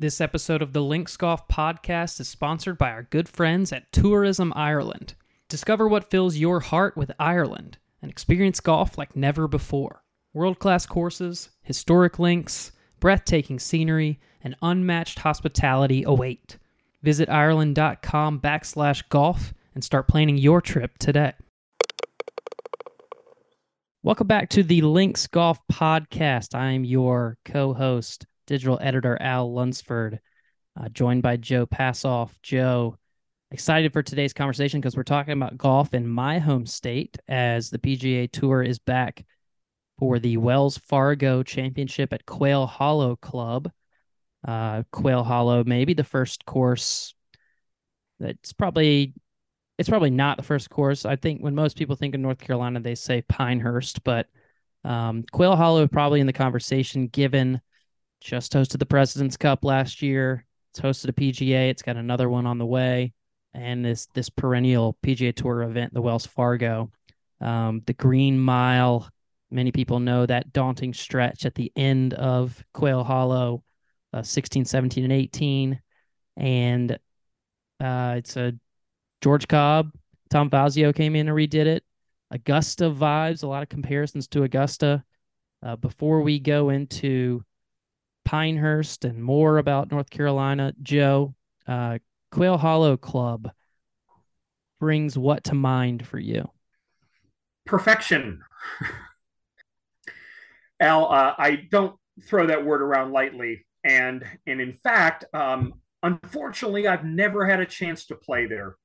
This episode of the Links Golf podcast is sponsored by our good friends at Tourism Ireland. Discover what fills your heart with Ireland and experience golf like never before. World class courses, historic links, breathtaking scenery, and unmatched hospitality await. Visit Ireland.com backslash golf and start planning your trip today. Welcome back to the Links Golf Podcast. I am your co host, digital editor Al Lunsford, uh, joined by Joe Passov. Joe, excited for today's conversation because we're talking about golf in my home state as the PGA Tour is back for the Wells Fargo Championship at Quail Hollow Club. Uh, Quail Hollow, maybe the first course that's probably it's probably not the first course. I think when most people think of North Carolina, they say Pinehurst, but um, Quail Hollow is probably in the conversation given just hosted the President's Cup last year. It's hosted a PGA. It's got another one on the way, and this this perennial PGA Tour event, the Wells Fargo, um, the Green Mile. Many people know that daunting stretch at the end of Quail Hollow, uh, 16, 17, and 18. And uh, it's a George Cobb, Tom Fazio came in and redid it. Augusta vibes, a lot of comparisons to Augusta. Uh, before we go into Pinehurst and more about North Carolina, Joe, uh, Quail Hollow Club brings what to mind for you? Perfection. Al, uh, I don't throw that word around lightly, and and in fact, um, unfortunately, I've never had a chance to play there,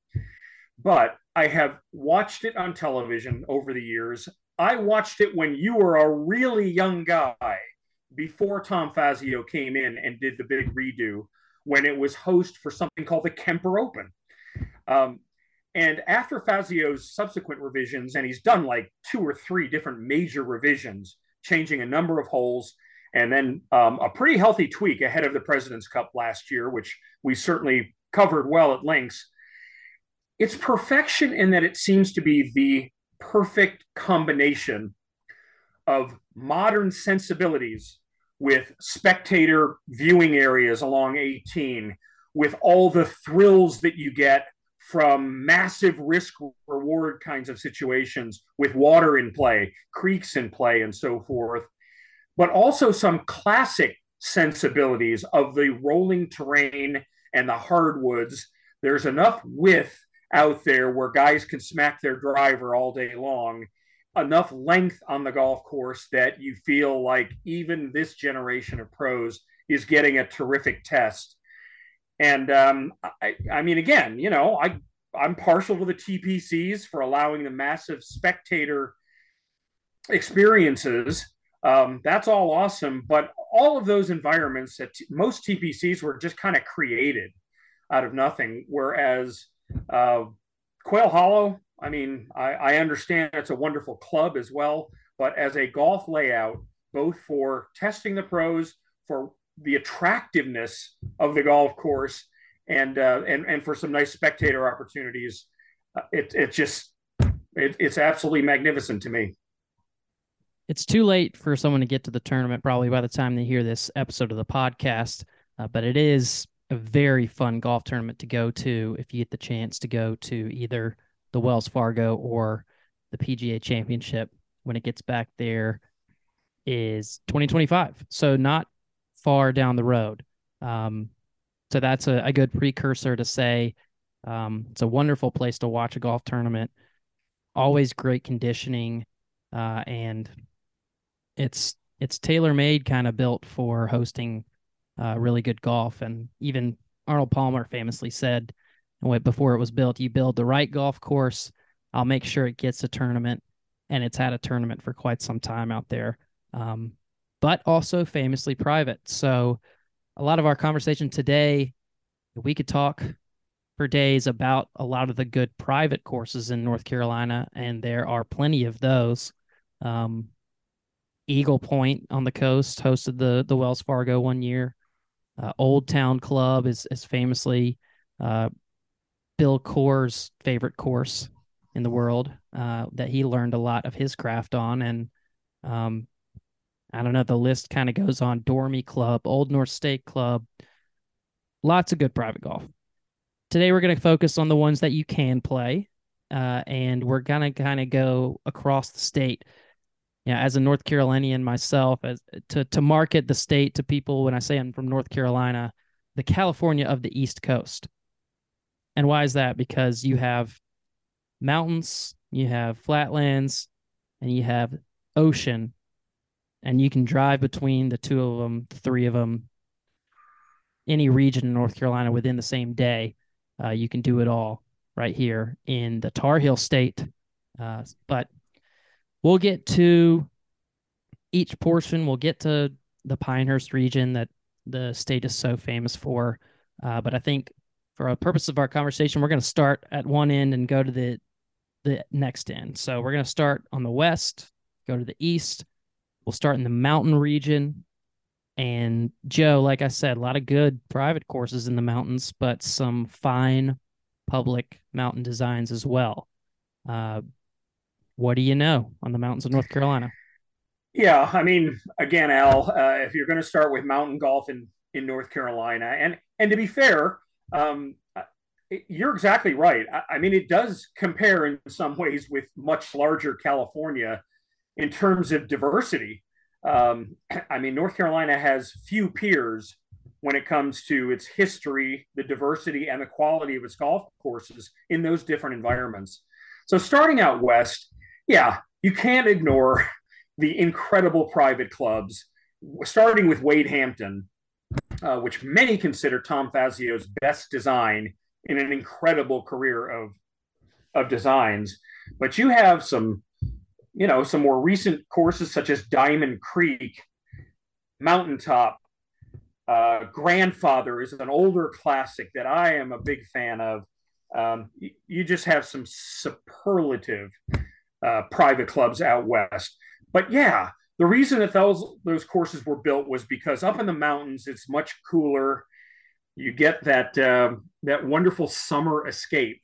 but I have watched it on television over the years. I watched it when you were a really young guy, before Tom Fazio came in and did the big redo, when it was host for something called the Kemper Open. Um, and after Fazio's subsequent revisions, and he's done like two or three different major revisions, changing a number of holes, and then um, a pretty healthy tweak ahead of the President's Cup last year, which we certainly covered well at links. It's perfection in that it seems to be the perfect combination of modern sensibilities with spectator viewing areas along 18, with all the thrills that you get from massive risk reward kinds of situations with water in play, creeks in play, and so forth, but also some classic sensibilities of the rolling terrain and the hardwoods. There's enough width out there where guys can smack their driver all day long, enough length on the golf course that you feel like even this generation of pros is getting a terrific test. And um, I, I mean, again, you know, I I'm partial to the TPCs for allowing the massive spectator experiences. Um, that's all awesome, but all of those environments that t- most TPCs were just kind of created out of nothing. Whereas uh, Quail Hollow, I mean, I, I understand it's a wonderful club as well, but as a golf layout, both for testing the pros, for the attractiveness of the golf course and uh, and and for some nice spectator opportunities. Uh, it it just it, it's absolutely magnificent to me. It's too late for someone to get to the tournament probably by the time they hear this episode of the podcast, uh, but it is a very fun golf tournament to go to if you get the chance to go to either the Wells Fargo or the PGA Championship when it gets back there is 2025. So not far down the road. Um, so that's a, a, good precursor to say um, it's a wonderful place to watch a golf tournament. Always great conditioning, uh, and it's it's tailor made, kind of built for hosting uh, really good golf. And even Arnold Palmer famously said, before it was built, you build the right golf course, I'll make sure it gets a tournament, and it's had a tournament for quite some time out there. Um, but also famously private. So a lot of our conversation today, we could talk for days about a lot of the good private courses in North Carolina, and there are plenty of those. Um, Eagle Point on the coast hosted the the Wells Fargo one year. Uh, Old Town Club is is famously uh, Bill Coore's favorite course in the world uh, that he learned a lot of his craft on, and um, I don't know. The list kind of goes on. Dormie Club, Old North State Club, lots of good private golf. Today we're going to focus on the ones that you can play, uh, and we're gonna kind of go across the state. Yeah, as a North Carolinian myself, as to to market the state to people when I say I'm from North Carolina, the California of the East Coast. And why is that? Because you have mountains, you have flatlands, and you have ocean, and you can drive between the two of them, the three of them, any region in North Carolina within the same day. Uh, you can do it all right here in the Tar Heel State. Uh, but we'll get to each portion. We'll get to the Pinehurst region that the state is so famous for. Uh, but I think for a purpose of our conversation, we're going to start at one end and go to the the next end. So we're going to start on the west, go to the east. We'll start in the mountain region. And Joe, like I said, a lot of good private courses in the mountains, but some fine public mountain designs as well. Uh, what do you know on the mountains of North Carolina? Yeah, I mean, again, Al, uh, if you're going to start with mountain golf in in North Carolina, and and to be fair, um, you're exactly right. I, I, mean, it does compare in some ways with much larger California in terms of diversity. Um, I mean, North Carolina has few peers when it comes to its history, the diversity, and the quality of its golf courses in those different environments. So, starting out west, yeah, you can't ignore the incredible private clubs, starting with Wade Hampton, uh, which many consider Tom Fazio's best design in an incredible career of of designs. But you have some, you know, some more recent courses such as Diamond Creek, Mountaintop, uh, Grandfather is an older classic that I am a big fan of. Um, you, just have some superlative uh, private clubs out west. But yeah, the reason that those those courses were built was because up in the mountains it's much cooler. You get that uh, that wonderful summer escape.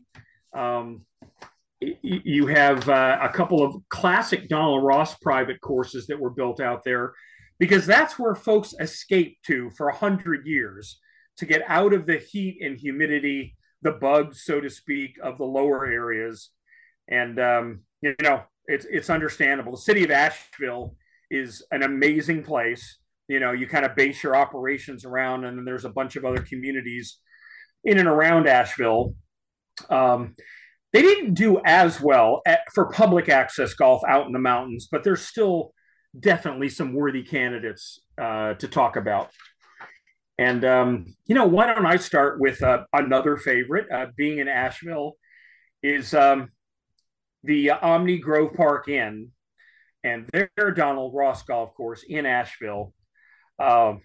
Um, you have uh, a couple of classic Donald Ross private courses that were built out there because that's where folks escape to for a hundred years to get out of the heat and humidity, the bugs, so to speak, of the lower areas. And um, you know, it's it's understandable. The city of Asheville is an amazing place. You know, you kind of base your operations around, and then there's a bunch of other communities in and around Asheville. Um, they didn't do as well at, for public access golf out in the mountains, but there's still definitely some worthy candidates uh, to talk about. And, um, you know, why don't I start with uh, another favorite, uh, being in Asheville, is um, the Omni Grove Park Inn and their Donald Ross Golf Course in Asheville. Um,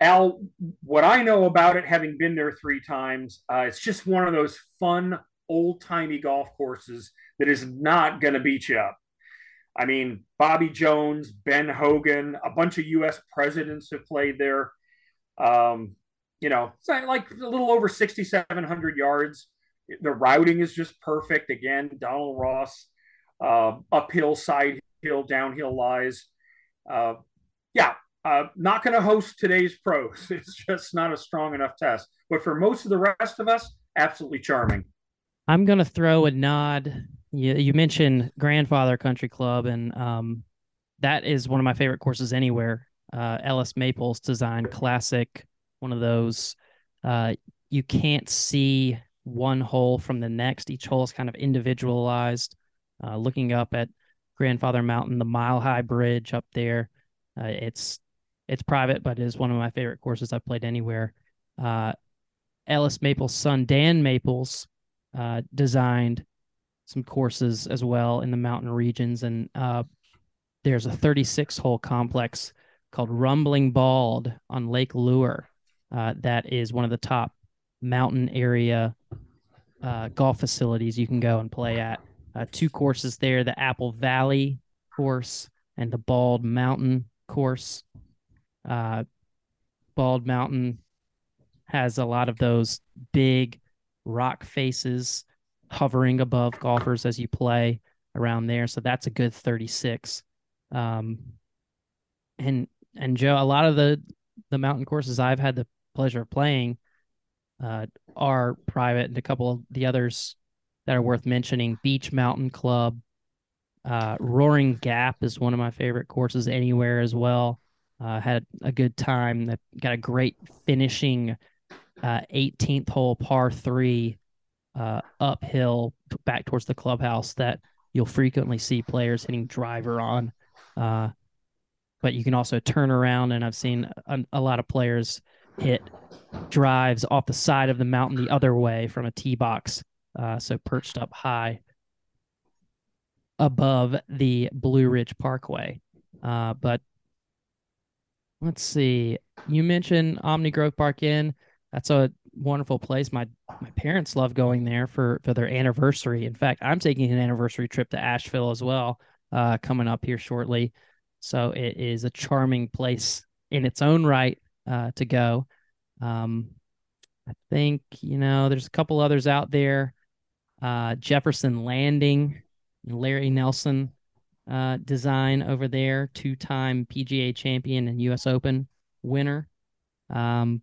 Al, what I know about it, having been there three times, uh, it's just one of those fun, old timey golf courses that is not going to beat you up. I mean, Bobby Jones, Ben Hogan, a bunch of U.S. presidents have played there. Um, you know, it's like a little over 6,700 yards. The routing is just perfect. Again, Donald Ross, uh, uphill, side hill, downhill lies. Uh, yeah, uh, not going to host today's pros. It's just not a strong enough test. But for most of the rest of us, absolutely charming. I'm going to throw a nod you, you mentioned Grandfather Country Club, and um, that is one of my favorite courses anywhere. Uh, Ellis Maples design classic, one of those. Uh, you can't see one hole from the next. Each hole is kind of individualized. Uh, looking up at Grandfather Mountain, the Mile High Bridge up there, uh, it's it's private, but it is one of my favorite courses I've played anywhere. Uh, Ellis Maples' son Dan Maples uh, designed some courses as well in the mountain regions. And uh, there's a 36 hole complex called Rumbling Bald on Lake Lure. Uh, that is one of the top mountain area uh, golf facilities you can go and play at. Uh, two courses there the Apple Valley course and the Bald Mountain course. Uh, Bald Mountain has a lot of those big rock faces hovering above golfers as you play around there. So that's a good 36. Um, and and Joe, a lot of the the mountain courses I've had the pleasure of playing uh, are private, and a couple of the others that are worth mentioning: Beech Mountain Club, uh, Roaring Gap is one of my favorite courses anywhere as well. Uh, had a good time. That got a great finishing 18th uh, hole par three uh, uphill back towards the clubhouse that you'll frequently see players hitting driver on. Uh, but you can also turn around, and I've seen a, a, lot of players hit drives off the side of the mountain the other way from a tee box. Uh, so perched up high above the Blue Ridge Parkway. Uh, but let's see. You mentioned Omni Grove Park Inn. That's a wonderful place. My my parents love going there for for their anniversary. In fact, I'm taking an anniversary trip to Asheville as well, uh, coming up here shortly. So it is a charming place in its own right uh, to go. Um, I think you know there's a couple others out there. Uh, Jefferson Landing, Larry Nelson uh, design over there, two-time PGA champion and U.S. Open winner. Um,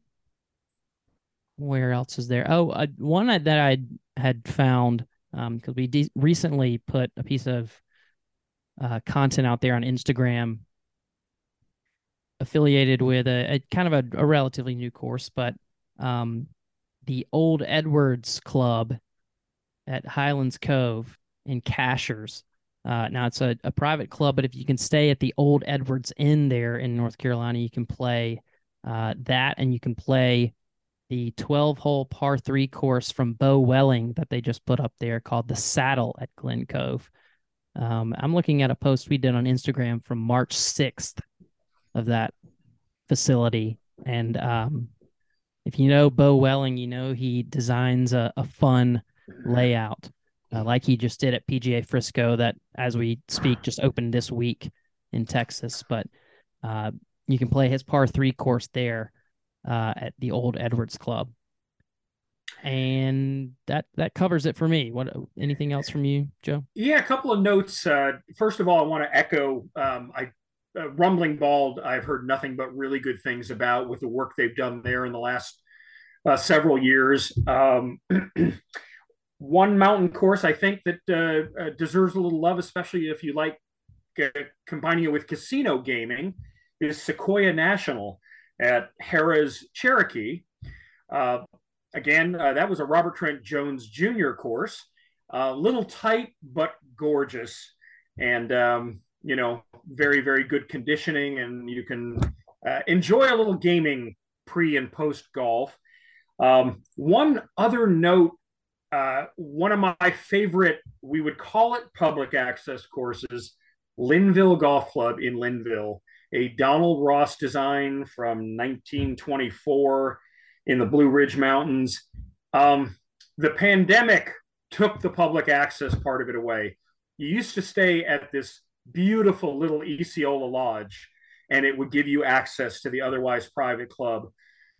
where else is there? Oh, uh, one that I had found because um, we de- recently put a piece of uh, content out there on Instagram affiliated with a, a kind of a, a, relatively new course, but um, the Old Edwards Club at Highlands Cove in Cashiers. Uh, now it's a, a private club, but if you can stay at the Old Edwards Inn there in North Carolina, you can play uh, that, and you can play the 12 hole par three course from Beau Welling that they just put up there called the Saddle at Glen Cove. Um, I'm looking at a post we did on Instagram from March 6th of that facility. And um, if you know Beau Welling, you know he designs a, a fun layout uh, like he just did at PGA Frisco, that as we speak just opened this week in Texas. But uh, you can play his par three course there uh, at the old Edwards Club. And that that covers it for me. What anything else from you, Joe? Yeah, a couple of notes. Uh, first of all, I want to echo. Um, I uh, Rumbling Bald. I've heard nothing but really good things about with the work they've done there in the last uh, several years. Um, one mountain course I think that uh, uh, deserves a little love, especially if you like uh, combining it with casino gaming, is Sequoyah National at Harrah's Cherokee. Uh, again, uh, that was a Robert Trent Jones Jr. course. A little tight, but gorgeous. And, um, you know, very, very good conditioning. And you can uh, enjoy a little gaming pre and post golf. Um, one other note uh, one of my favorite, we would call it public access courses, Linville Golf Club in Linville a Donald Ross design from 1924 in the Blue Ridge Mountains. Um, the pandemic took the public access part of it away. You used to stay at this beautiful little Eseeola Lodge, and it would give you access to the otherwise private club.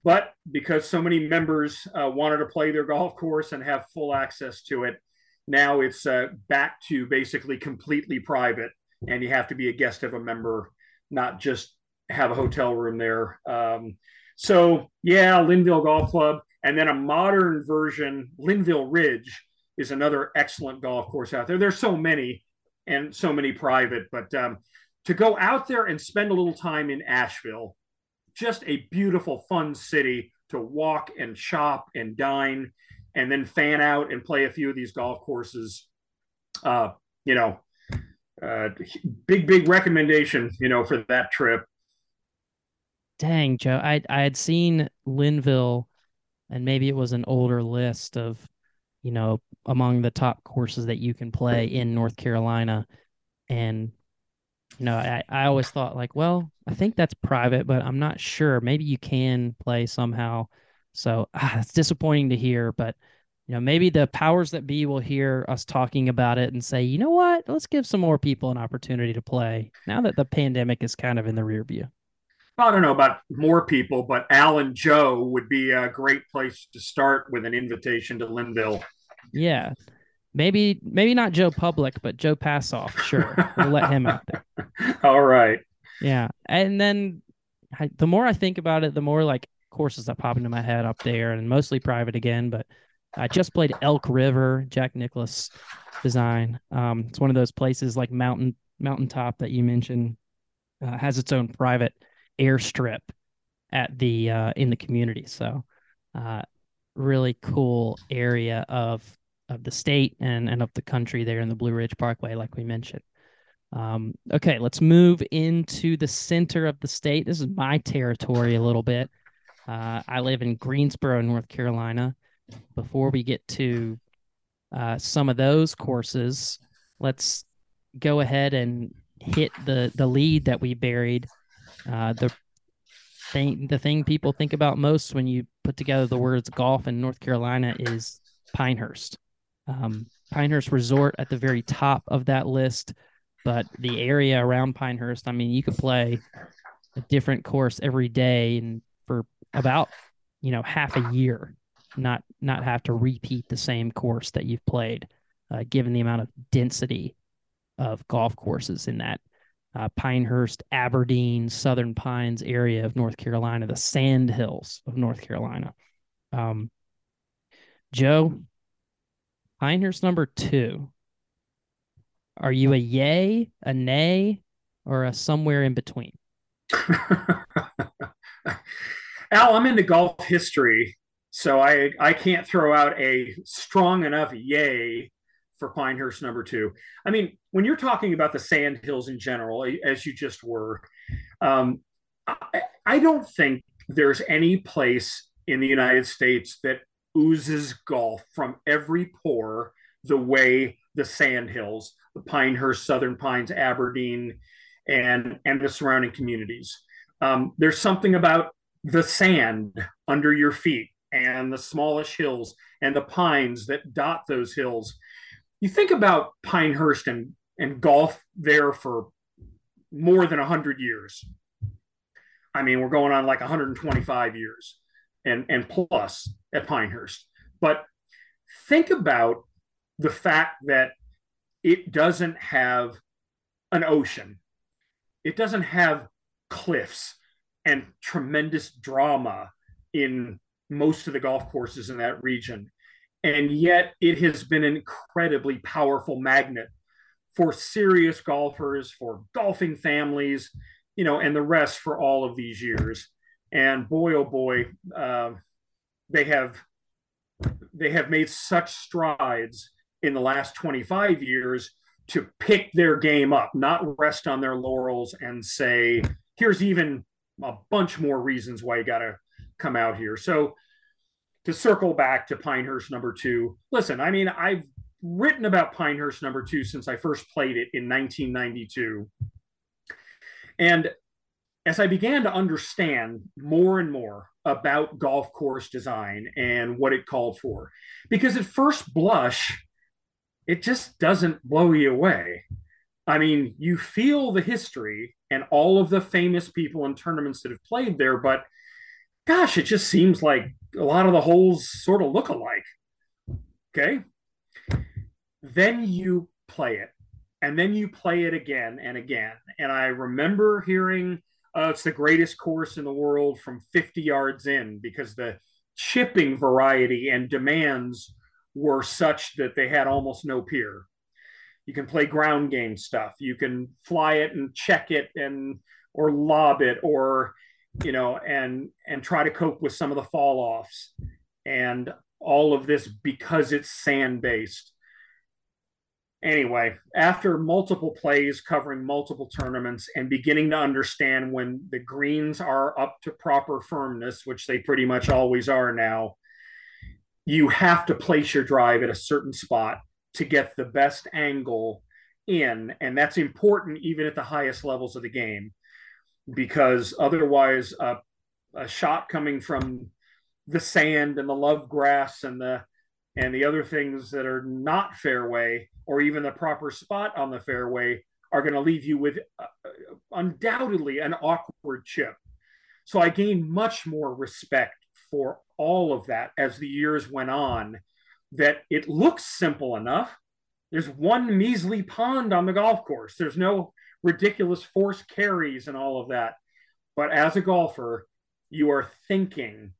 But because so many members uh, wanted to play their golf course and have full access to it, now it's uh, back to basically completely private, and you have to be a guest of a member not just have a hotel room there. Um, so yeah, Linville Golf Club, and then a modern version, Linville Ridge, is another excellent golf course out there. There's so many, and so many private, but um, to go out there and spend a little time in Asheville, just a beautiful, fun city to walk and shop and dine, and then fan out and play a few of these golf courses. Uh, you know, uh, big big recommendation you know for that trip dang joe i i had seen linville and maybe it was an older list of you know among the top courses that you can play in north carolina and know i, I always thought like well i think that's private but i'm not sure maybe you can play somehow so ah, it's disappointing to hear but you know, maybe the powers that be will hear us talking about it and say, you know what, let's give some more people an opportunity to play now that the pandemic is kind of in the rear view. Well, I don't know about more people, but Alan Joe would be a great place to start with an invitation to Linville. Yeah. Maybe maybe not Joe Public, but Joe Passov. Sure. we'll let him out there. All right. Yeah. And then I, the more I think about it, the more like courses that pop into my head up there, and mostly private again. But I just played Elk River, Jack Nicklaus design. Um, it's one of those places like Mountain Mountaintop that you mentioned uh, has its own private airstrip at the uh, in the community. So, uh, really cool area of of the state and and of the country there in the Blue Ridge Parkway, like we mentioned. Um, okay, let's move into the center of the state. This is my territory a little bit. Uh, I live in Greensboro, North Carolina. Before we get to uh, some of those courses, let's go ahead and hit the the lead that we buried. Uh, the thing the thing people think about most when you put together the words golf in North Carolina is Pinehurst. Um, Pinehurst Resort at the very top of that list, but the area around Pinehurst, I mean, you could play a different course every day and for about you know half a year, not not have to repeat the same course that you've played, uh, given the amount of density of golf courses in that uh, Pinehurst, Aberdeen, Southern Pines area of North Carolina, the Sand Hills of North Carolina. Um, Joe, Pinehurst number two. Are you a yay, a nay, or a somewhere in between? Al, I'm into golf history, so I I can't throw out a strong enough yay for Pinehurst number two. I mean, when you're talking about the sand hills in general, as you just were, um, I, I don't think there's any place in the United States that oozes golf from every pore the way the sand hills, the Pinehurst, Southern Pines, Aberdeen, and and the surrounding communities. Um, there's something about the sand under your feet and the smallish hills and the pines that dot those hills you think about Pinehurst and, and golf there for more than 100 years. I mean, we're going on like 125 years and, and plus at Pinehurst. But think about the fact that it doesn't have an ocean, it doesn't have cliffs and tremendous drama in most of the golf courses in that region and yet it has been an incredibly powerful magnet for serious golfers, for golfing families, you know, and the rest for all of these years. And boy, oh boy, uh, they have they have made such strides in the last 25 years to pick their game up, not rest on their laurels and say, here's even a bunch more reasons why you got to come out here. So to circle back to Pinehurst number two, listen, I mean, I've written about Pinehurst number two since I first played it in 1992. And as I began to understand more and more about golf course design and what it called for, because at first blush, it just doesn't blow you away. I mean, you feel the history and all of the famous people and tournaments that have played there, but gosh, it just seems like a lot of the holes sort of look alike. Okay. Then you play it, and then you play it again and again. And I remember hearing uh, it's the greatest course in the world from 50 yards in because the chipping variety and demands were such that they had almost no peer. You can play ground game stuff. You can fly it and check it and or lob it or you know, and and try to cope with some of the fall offs and all of this because it's sand based. Anyway, after multiple plays covering multiple tournaments and beginning to understand when the greens are up to proper firmness, which they pretty much always are now, you have to place your drive at a certain spot to get the best angle in. And that's important even at the highest levels of the game because otherwise uh, a shot coming from the sand and the love grass and the and the other things that are not fairway or even the proper spot on the fairway are going to leave you with uh, undoubtedly an awkward chip. So I gained much more respect for all of that as the years went on. That it looks simple enough. There's one measly pond on the golf course. There's no ridiculous force carries and all of that. But as a golfer, you are thinking,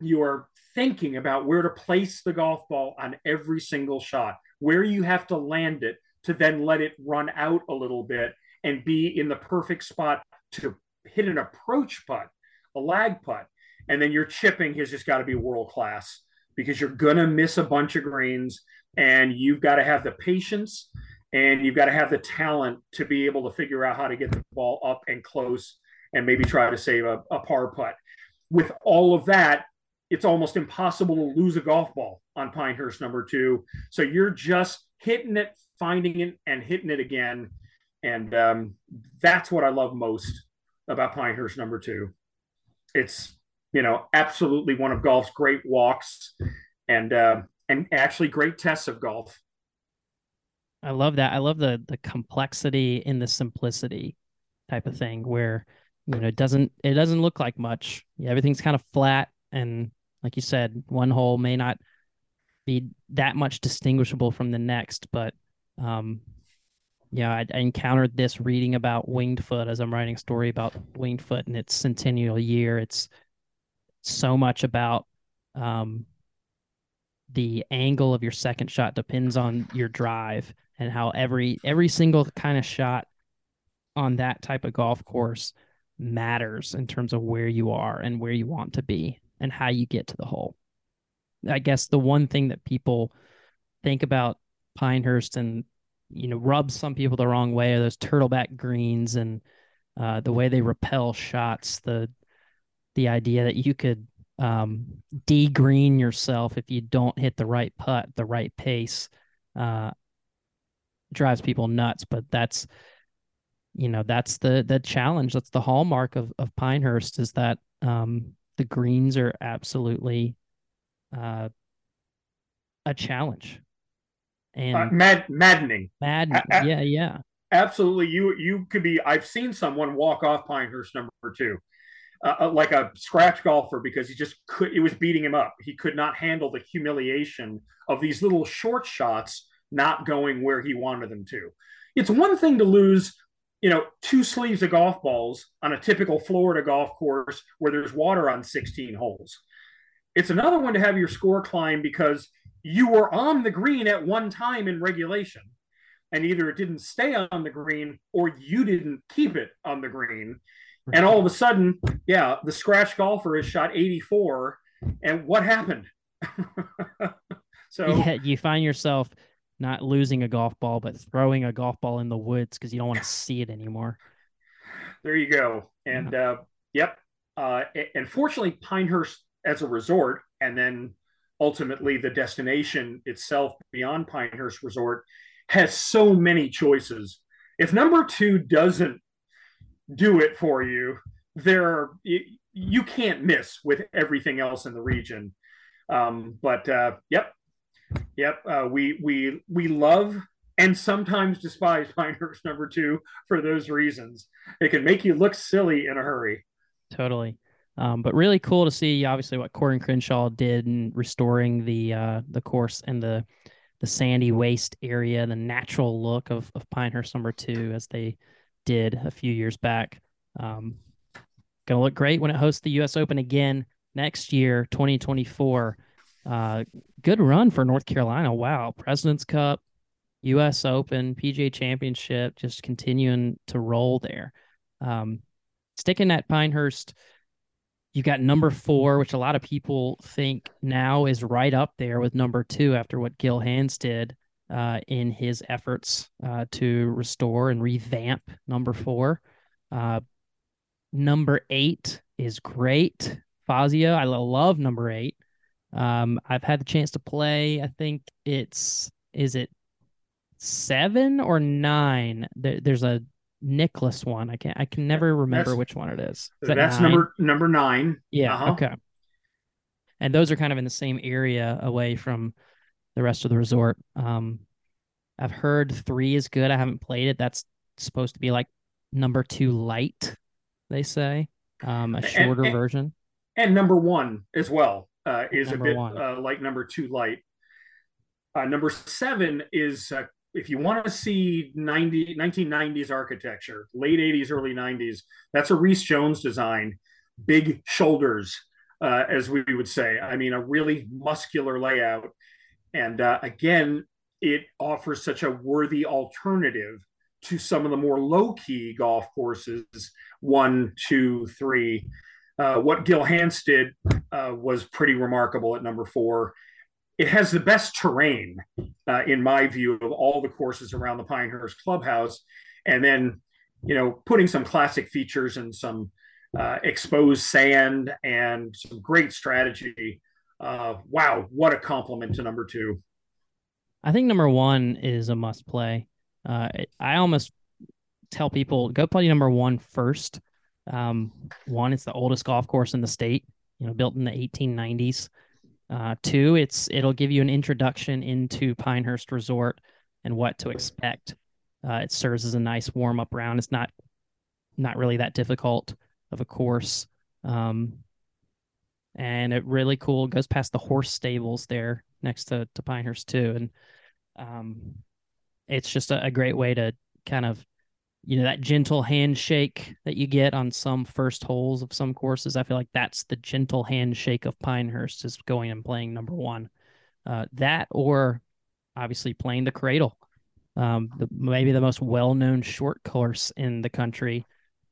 you are thinking about where to place the golf ball on every single shot, where you have to land it to then let it run out a little bit and be in the perfect spot to hit an approach putt, a lag putt. And then your chipping has just got to be world class because you're going to miss a bunch of greens and you've got to have the patience and you've got to have the talent to be able to figure out how to get the ball up and close and maybe try to save a, a par putt. With all of that, it's almost impossible to lose a golf ball on Pinehurst number two. So you're just hitting it, finding it, and hitting it again. And um, that's what I love most about Pinehurst number two. It's you know absolutely one of golf's great walks, and uh, and actually great tests of golf. I love that. I love the the complexity in the simplicity type of thing where you know it doesn't it doesn't look like much. Yeah, everything's kind of flat and like you said, one hole may not be that much distinguishable from the next, but um yeah, I, I encountered this reading about winged foot as I'm writing a story about winged foot and its centennial year. It's so much about um the angle of your second shot depends on your drive and how every every single kind of shot on that type of golf course matters in terms of where you are and where you want to be and how you get to the hole. I guess the one thing that people think about Pinehurst and you know rubs some people the wrong way are those turtleback greens and uh, the way they repel shots. The the idea that you could um, degreen yourself if you don't hit the right putt, the right pace, uh, drives people nuts. But that's you know that's the the challenge. That's the hallmark of of Pinehurst is that um, the greens are absolutely uh, a challenge and uh, mad maddening. Maddening, a- yeah, yeah, absolutely. You you could be. I've seen someone walk off Pinehurst number two uh, uh, like a scratch golfer because he just could it was beating him up he could not handle the humiliation of these little short shots not going where he wanted them to it's one thing to lose you know two sleeves of golf balls on a typical florida golf course where there's water on 16 holes it's another one to have your score climb because you were on the green at one time in regulation and either it didn't stay on the green or you didn't keep it on the green and all of a sudden, yeah, the scratch golfer has shot 84. And what happened? so yeah, you find yourself not losing a golf ball, but throwing a golf ball in the woods because you don't want to see it anymore. There you go. And yeah. uh, yep. Uh, and fortunately, Pinehurst as a resort, and then ultimately the destination itself beyond Pinehurst Resort, has so many choices. If number two doesn't do it for you. There, you can't miss with everything else in the region. Um, but uh, yep, yep, uh, we we we love and sometimes despise Pinehurst number two for those reasons. It can make you look silly in a hurry. Totally. Um, but really cool to see obviously what Coore Crenshaw did in restoring the uh, the course and the the sandy waste area, the natural look of, of Pinehurst number two as they did a few years back. Um, gonna look great when it hosts the U.S. Open again next year, 2024. Uh, good run for North Carolina. Wow, President's Cup, U.S. Open, PGA Championship, just continuing to roll there. Um, sticking at Pinehurst, you got number four, which a lot of people think now is right up there with number two after what Gil Hanse did uh, in his efforts uh, to restore and revamp number four. Uh, number eight is great. Fazio, I love number eight. Um, I've had the chance to play. I think it's is it seven or nine? There, there's a Nicklaus one. I can't. I can never remember that's, which one it is. is that that's nine? number number nine. Yeah. Uh-huh. Okay. And those are kind of in the same area away from the rest of the resort. Um, I've heard three is good. I haven't played it. That's supposed to be like number two light, they say, um, a shorter and, and, version. And number one as well uh, is number a bit uh, like number two light. Uh, number seven is uh, if you want to see 90, 1990s architecture, late 80s, early 90s, that's a Rees Jones design. big shoulders, uh, as we would say. I mean, a really muscular layout. And uh, again, it offers such a worthy alternative to some of the more low key golf courses one, two, three. Uh, what Gil Hanse did uh, was pretty remarkable at number four. It has the best terrain, uh, in my view, of all the courses around the Pinehurst Clubhouse. And then, you know, putting some classic features and some uh, exposed sand and some great strategy. Uh, wow, what a compliment to number two. I think number one is a must play. I almost tell people go play number one first. Um, one, it's the oldest golf course in the state. You know, built in the 1890s. Uh, two, it's it'll give you an introduction into Pinehurst Resort and what to expect. Uh, it serves as a nice warm up round. It's not not really that difficult of a course. Um, and it really cool goes past the horse stables there next to, to Pinehurst too. And um, it's just a, a great way to kind of you know that gentle handshake that you get on some first holes of some courses i feel like that's the gentle handshake of pinehurst is going and playing number one. Uh, that or obviously playing the cradle um, the, maybe the most well-known short course in the country.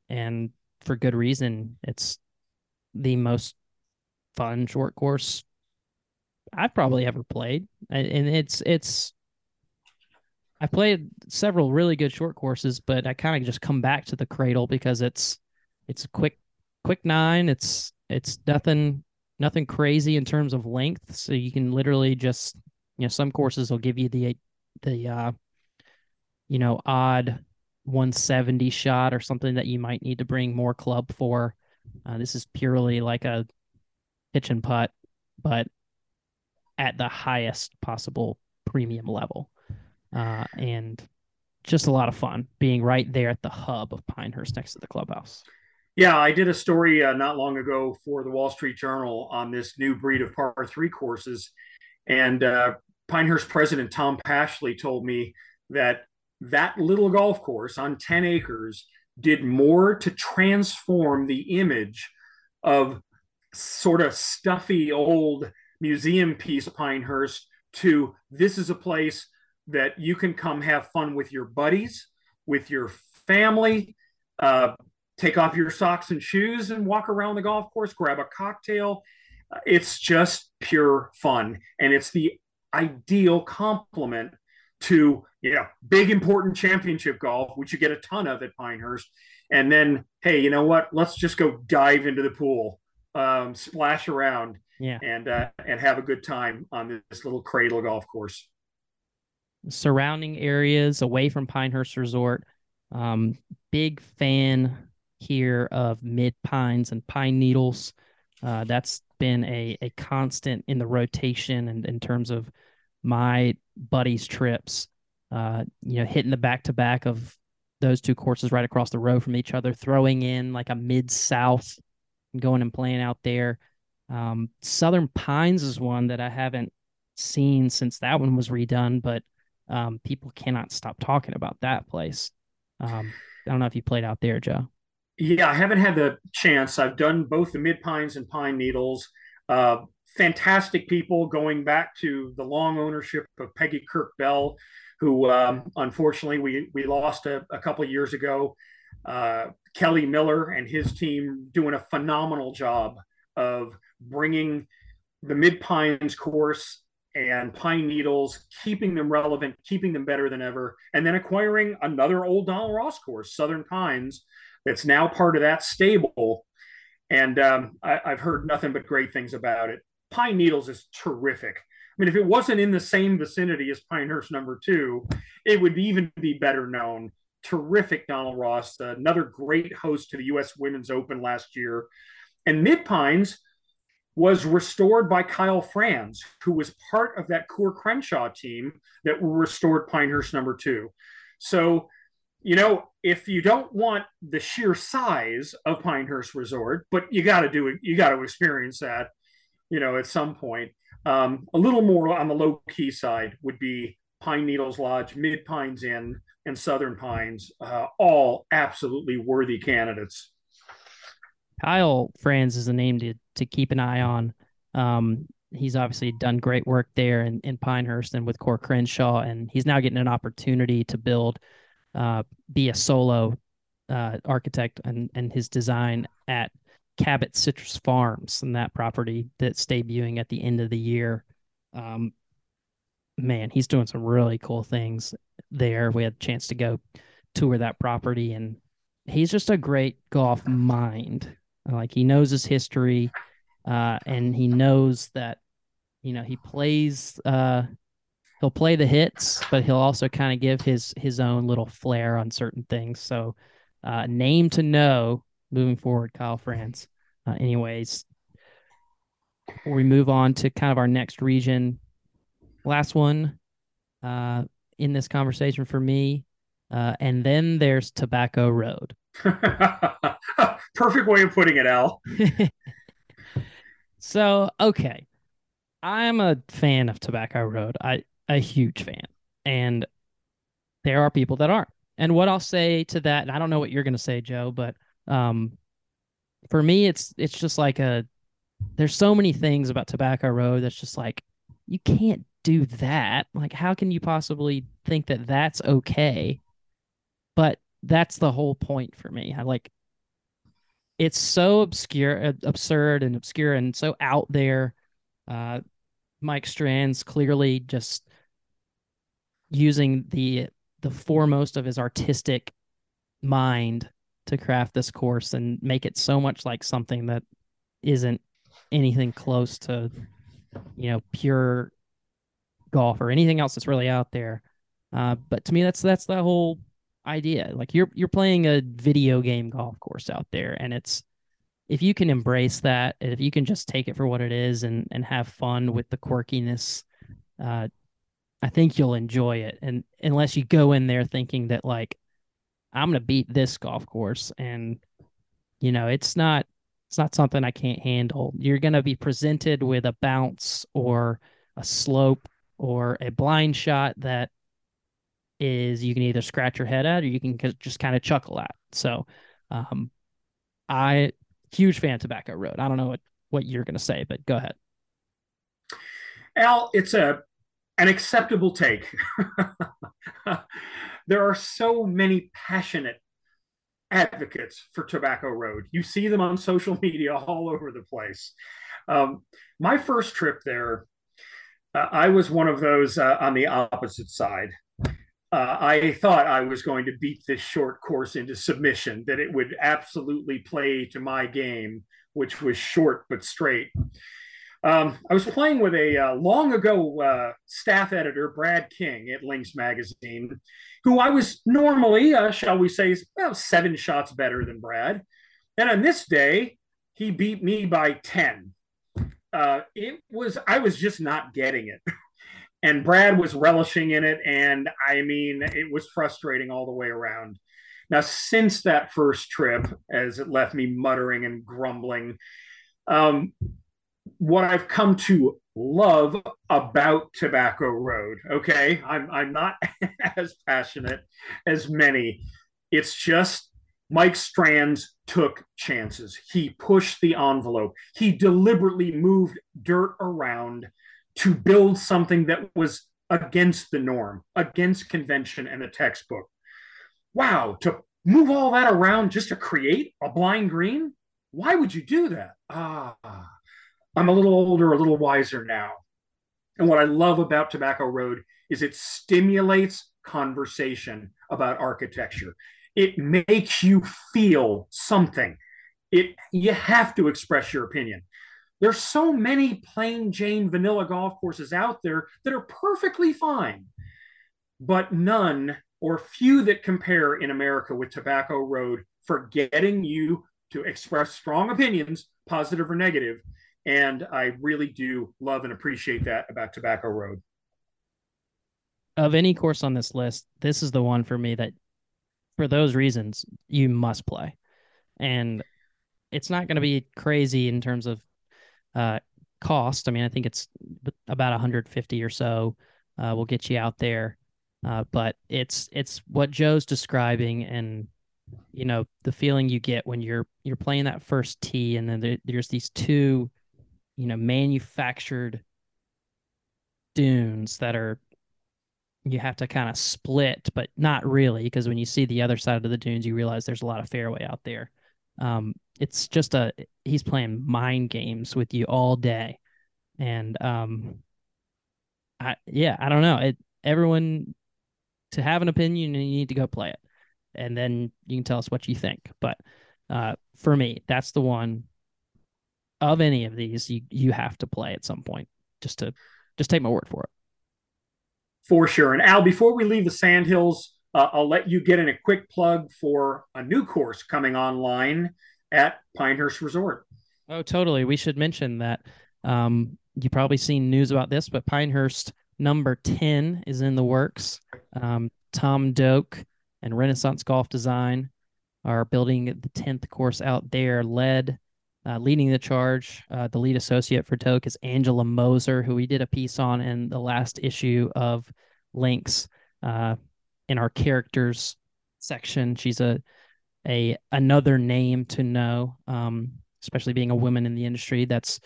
And for good reason it's the most fun short course i've probably ever played. And it's it's I played several really good short courses, but I kind of just come back to the cradle because it's it's a quick quick nine. It's it's nothing nothing crazy in terms of length, so you can literally just you know some courses will give you the the uh you know odd 170 shot or something that you might need to bring more club for. Uh, this is purely like a pitch and putt, but at the highest possible premium level uh, and just a lot of fun being right there at the hub of Pinehurst next to the clubhouse. Yeah, I did a story uh, not long ago for the Wall Street Journal on this new breed of par three courses. And uh, Pinehurst president Tom Pashley told me that that little golf course on 10 acres did more to transform the image of sort of stuffy old museum piece Pinehurst to this is a place that you can come have fun with your buddies, with your family, uh, take off your socks and shoes and walk around the golf course, grab a cocktail. Uh, it's just pure fun. And it's the ideal complement to, you know, big important championship golf, which you get a ton of at Pinehurst. And then, hey, you know what? Let's just go dive into the pool, um, splash around, yeah, and uh, and have a good time on this little cradle golf course surrounding areas away from Pinehurst Resort. Um, big fan here of mid pines and pine needles. Uh, that's been a, a constant in the rotation and in terms of my buddies' trips. Uh, you know, hitting the back to back of those two courses right across the road from each other, throwing in like a mid south, going and playing out there. Um, Southern Pines is one that I haven't seen since that one was redone, but um, people cannot stop talking about that place. Um, I don't know if you played out there, Joe. Yeah, I haven't had the chance. I've done both the Mid Pines and Pine Needles. Uh, fantastic people going back to the long ownership of Peggy Kirk Bell, who um, unfortunately we we lost a, a couple years ago. Uh, Kelly Miller and his team doing a phenomenal job of bringing the Mid Pines course and pine needles, keeping them relevant, keeping them better than ever, and then acquiring another old Donald Ross course, Southern Pines, that's now part of that stable. And um, I, have heard nothing but great things about it. Pine Needles is terrific. I mean, if it wasn't in the same vicinity as Pinehurst number two, it would even be better known. Terrific Donald Ross, another great host to the U.S. Women's Open last year. And Mid Pines, was restored by Kyle Franz, who was part of that Coore Crenshaw team that restored Pinehurst number two. So, you know, if you don't want the sheer size of Pinehurst Resort, but you got to do it, you got to experience that, you know, at some point. Um, a little more on the low key side would be Pine Needles Lodge, Mid Pines Inn, and Southern Pines, uh, all absolutely worthy candidates. Kyle Franz is a name to to keep an eye on. Um, he's obviously done great work there in, in Pinehurst and with Coore Crenshaw, and he's now getting an opportunity to build, uh, be a solo uh, architect and and his design at Cabot Citrus Farms and that property that's debuting at the end of the year. Um, man, he's doing some really cool things there. We had a chance to go tour that property, and he's just a great golf mind. Like he knows his history, uh, and he knows that you know he plays. Uh, he'll play the hits, but he'll also kind of give his his own little flair on certain things. So, uh, name to know moving forward, Kyle Franz. Uh, anyways, before we move on to kind of our next region, last one uh, in this conversation for me, uh, and then there's Tobacco Road. Perfect way of putting it, Al. so, okay. I'm a fan of Tobacco Road. I a huge fan. And there are people that aren't. And what I'll say to that, and I don't know what you're going to say, Joe, but um for me it's it's just like a there's so many things about Tobacco Road that's just like you can't do that. Like how can you possibly think that that's okay? But that's the whole point for me. I like it's so obscure, absurd, and obscure, and so out there. Uh, Mike Strantz's clearly just using the the foremost of his artistic mind to craft this course and make it so much like something that isn't anything close to you know pure golf or anything else that's really out there. Uh, but to me, that's that's the whole idea. Like you're you're playing a video game golf course out there, and it's if you can embrace that, if you can just take it for what it is and and have fun with the quirkiness, uh, I think you'll enjoy it. And unless you go in there thinking that like I'm gonna beat this golf course, and you know it's not it's not something I can't handle. You're gonna be presented with a bounce or a slope or a blind shot that is you can either scratch your head at or you can just kind of chuckle at. So, um, I huge fan of Tobacco Road. I don't know what what you're going to say, but go ahead. Al, it's a an acceptable take. there are so many passionate advocates for Tobacco Road. You see them on social media all over the place. Um, my first trip there, uh, I was one of those uh, on the opposite side uh, I thought I was going to beat this short course into submission, that it would absolutely play to my game, which was short but straight. Um, I was playing with a uh, long ago uh, staff editor, Brad King at Links Magazine, who I was normally, uh, shall we say, about seven shots better than Brad. And on this day, he beat me by 10. Uh, it was, I was just not getting it. and Brad was relishing in it. And I mean, it was frustrating all the way around. Now, since that first trip, as it left me muttering and grumbling, um, what I've come to love about Tobacco Road, okay, I'm, I'm not as passionate as many. It's just Mike Strantz took chances. He pushed the envelope. He deliberately moved dirt around to build something that was against the norm, against convention and the textbook. Wow, to move all that around just to create a blind green? Why would you do that? Ah, I'm a little older, a little wiser now. And what I love about Tobacco Road is it stimulates conversation about architecture. It makes you feel something. It you have to express your opinion. There's so many plain Jane vanilla golf courses out there that are perfectly fine, but none or few that compare in America with Tobacco Road for getting you to express strong opinions, positive or negative. And I really do love and appreciate that about Tobacco Road. Of any course on this list, this is the one for me that, for those reasons, you must play. And it's not going to be crazy in terms of uh, cost. I mean, I think it's about 150 or so. Uh, will get you out there, uh, but it's it's what Joe's describing, and you know the feeling you get when you're you're playing that first tee and then there, there's these two you know manufactured dunes that are you have to kind of split but not really because when you see the other side of the dunes you realize there's a lot of fairway out there um, it's just a he's playing mind games with you all day. And um i yeah i don't know. It everyone to have an opinion you need to go play it. And then you can tell us what you think. But uh for me that's the one of any of these you you have to play at some point just to just take my word for it. For sure. And al before we leave the sandhills uh, I'll let you get in a quick plug for a new course coming online at Pinehurst Resort. Oh, totally. We should mention that um, you probably seen news about this, but Pinehurst number 10 is in the works. Um, Tom Doak and Renaissance Golf Design are building the 10th course out there, led, uh, leading the charge. Uh, the lead associate for Doak is Angela Moser, who we did a piece on in the last issue of Links. Uh, in our characters section. She's a a another name to know, um, especially being a woman in the industry. That's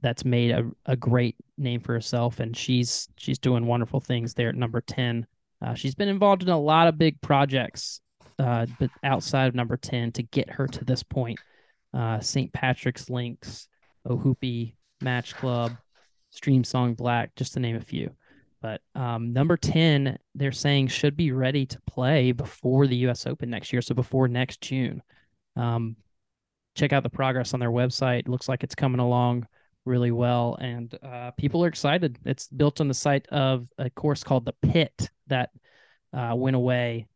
that's made a, a great name for herself, and she's she's doing wonderful things there at number ten. Uh, she's been involved in a lot of big projects, uh, but outside of number ten to get her to this point. Uh, St. Patrick's Links, Ohoopee Match Club, Streamsong Black, just to name a few. But um, number 10, they're saying should be ready to play before the US Open next year. So before next June. Um, check out the progress on their website. It looks like it's coming along really well. And uh, people are excited. It's built on the site of a course called The Pit that uh, went away,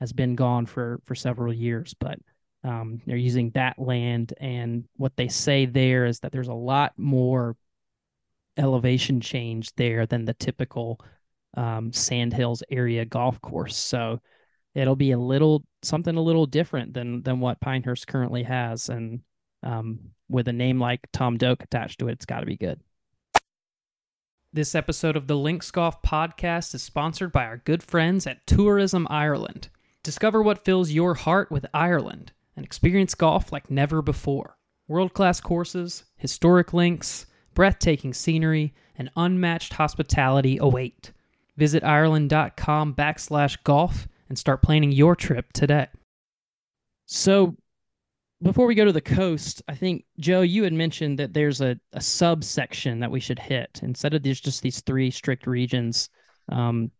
has been gone for, for several years. But um, they're using that land. And what they say there is that there's a lot more elevation change there than the typical um, Sandhills area golf course. So it'll be a little something a little different than than what Pinehurst currently has, and um, with a name like Tom Doak attached to it, it's got to be good. This episode of the Links Golf Podcast is sponsored by our good friends at Tourism Ireland. Discover what fills your heart with Ireland and experience golf like never before. World class courses, historic links breathtaking scenery, and unmatched hospitality await. Visit Ireland.com backslash golf and start planning your trip today. So, before we go to the coast, I think, Joe, you had mentioned that there's a, a subsection that we should hit. Instead of there's just these three strict regions, um,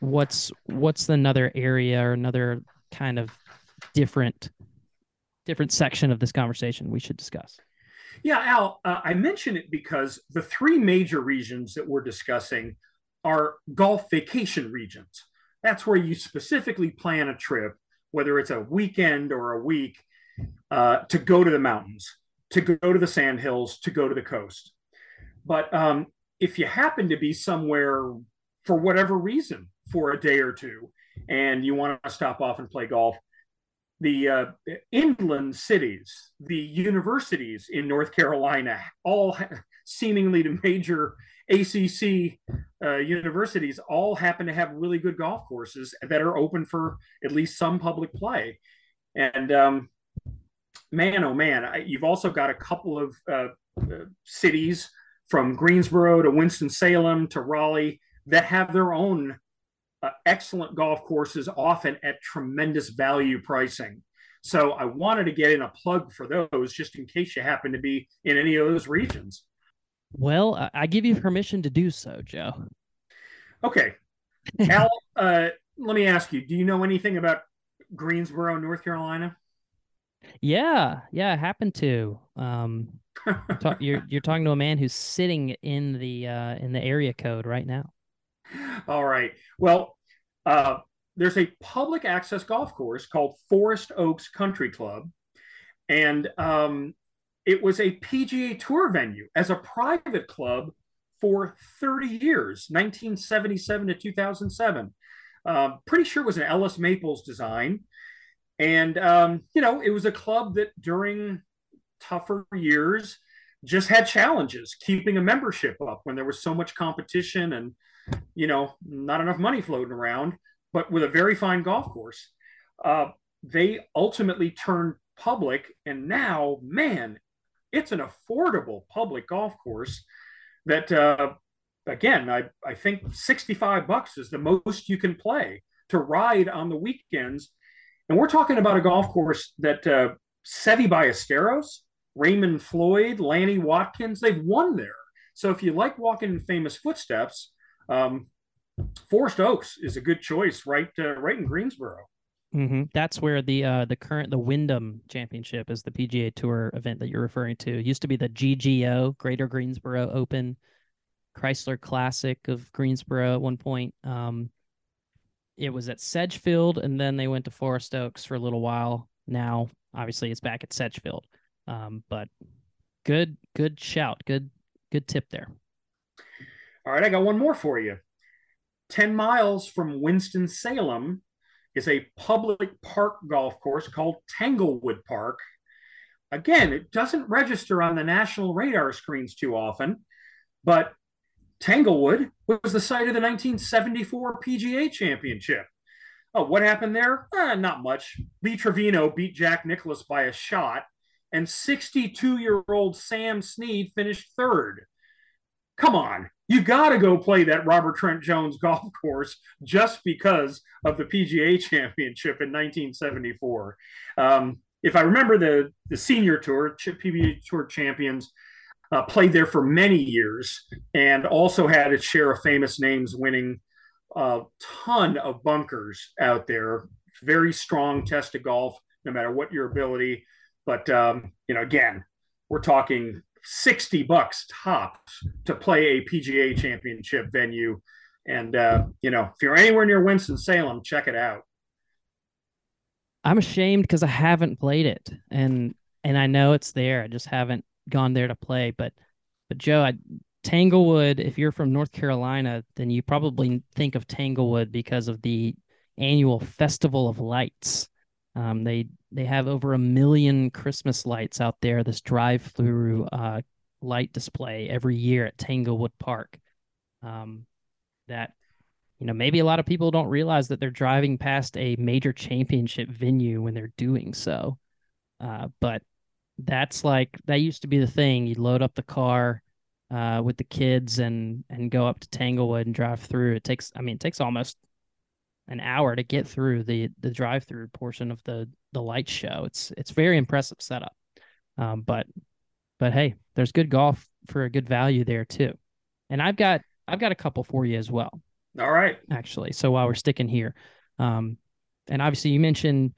what's what's another area or another kind of different different section of this conversation we should discuss? Yeah, Al, uh, I mention it because the three major regions that we're discussing are golf vacation regions. That's where you specifically plan a trip, whether it's a weekend or a week, uh, to go to the mountains, to go to the sandhills, to go to the coast. But um, if you happen to be somewhere for whatever reason for a day or two and you want to stop off and play golf, the uh, inland cities, the universities in North Carolina, all seemingly the major ACC uh, universities, all happen to have really good golf courses that are open for at least some public play. And um, man, oh man, I, you've also got a couple of uh, uh cities from Greensboro to Winston Salem to Raleigh that have their own uh, excellent golf courses, often at tremendous value pricing. So I wanted to get in a plug for those just in case you happen to be in any of those regions. Well, I give you permission to do so, Joe. Okay. Al, uh, let me ask you do you know anything about Greensboro, North Carolina? Yeah, yeah, I happen to. Um, talk, you're you're talking to a man who's sitting in the uh, in the area code right now. All right. Well, uh, there's a public access golf course called Forest Oaks Country Club, and um, it was a PGA Tour venue as a private club for 30 years, 1977 to 2007. Um, pretty sure it was an Ellis Maples design, and um, you know it was a club that during tougher years just had challenges keeping a membership up when there was so much competition and you know, not enough money floating around, but with a very fine golf course. Uh, they ultimately turned public, and now, man, it's an affordable public golf course that uh, again I, I think 65 bucks is the most you can play to ride on the weekends and we're talking about a golf course that uh, Seve Ballesteros, Raymond Floyd, Lanny Wadkins, they've won there. So if you like walking in famous footsteps, um, Forest Oaks is a good choice, right? Uh, right in Greensboro. Mm-hmm. That's where the uh, the current the Wyndham Championship is the PGA Tour event that you're referring to. It used to be the GGO Greater Greensboro Open, Chrysler Classic of Greensboro at one point. Um, it was at Sedgefield, and then they went to Forest Oaks for a little while. Now, obviously, it's back at Sedgefield. Um, but good, good shout, good, good tip there. All right, I got one more for you. Ten miles from Winston Salem is a public park golf course called Tanglewood Park. Again, it doesn't register on the national radar screens too often, but Tanglewood was the site of the 1974 PGA Championship. Oh, what happened there? Eh, not much. Lee Trevino beat Jack Nicklaus by a shot, and 62 year old Sam Snead finished third. Come on, you got to go play that Robert Trent Jones golf course just because of the PGA Championship in 1974. Um, if I remember the the senior tour, PGA Tour champions uh, played there for many years and also had its share of famous names winning a ton of bunkers out there. Very strong test of golf, no matter what your ability. But, um, you know, again, we're talking 60 bucks tops to play a PGA championship venue. And, uh, you know, if you're anywhere near Winston-Salem, check it out. I'm ashamed because I haven't played it. And, and I know it's there. I just haven't gone there to play. But but Joe, I, Tanglewood, if you're from North Carolina, then you probably think of Tanglewood because of the annual Festival of Lights. Um, they they have over a million Christmas lights out there. This drive-through uh, light display every year at Tanglewood Park. Um, that you know maybe a lot of people don't realize that they're driving past a major championship venue when they're doing so. Uh, but that's like that used to be the thing. You'd load up the car uh, with the kids and and go up to Tanglewood and drive through. It takes, I mean, it takes almost an hour to get through the the drive through portion of the the light show. It's it's very impressive setup. Um, but but hey, there's good golf for a good value there too. And I've got I've got a couple for you as well. All right. Actually, so while we're sticking here, um, and obviously you mentioned